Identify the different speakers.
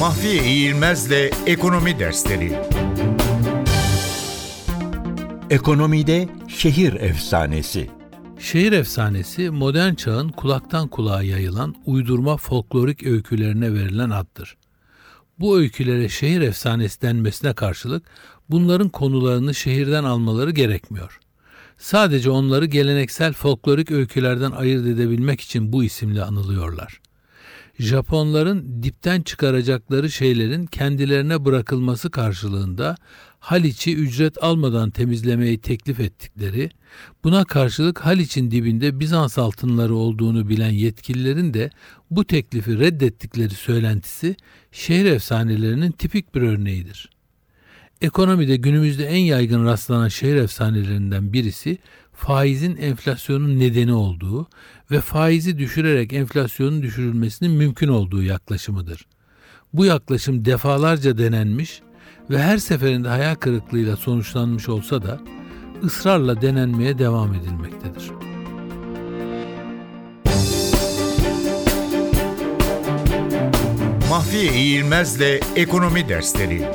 Speaker 1: Mahfiye İğilmez'le Ekonomi Dersleri
Speaker 2: Ekonomide şehir efsanesi.
Speaker 3: Şehir efsanesi modern çağın kulaktan kulağa yayılan uydurma folklorik öykülerine verilen addır. Bu öykülere şehir efsanesi denmesine karşılık bunların konularını şehirden almaları gerekmiyor. Sadece onları geleneksel folklorik öykülerden ayırt edebilmek için bu isimle anılıyorlar. Japonların dipten çıkaracakları şeylerin kendilerine bırakılması karşılığında Haliç'i ücret almadan temizlemeyi teklif ettikleri, buna karşılık Haliç'in dibinde Bizans altınları olduğunu bilen yetkililerin de bu teklifi reddettikleri söylentisi şehir efsanelerinin tipik bir örneğidir. Ekonomide günümüzde en yaygın rastlanan şehir efsanelerinden birisi faizin enflasyonun nedeni olduğu ve faizi düşürerek enflasyonun düşürülmesinin mümkün olduğu yaklaşımıdır. Bu yaklaşım defalarca denenmiş ve her seferinde hayal kırıklığıyla sonuçlanmış olsa da ısrarla denenmeye devam edilmektedir.
Speaker 1: Mahfiye İğilmez'le Ekonomi Dersleri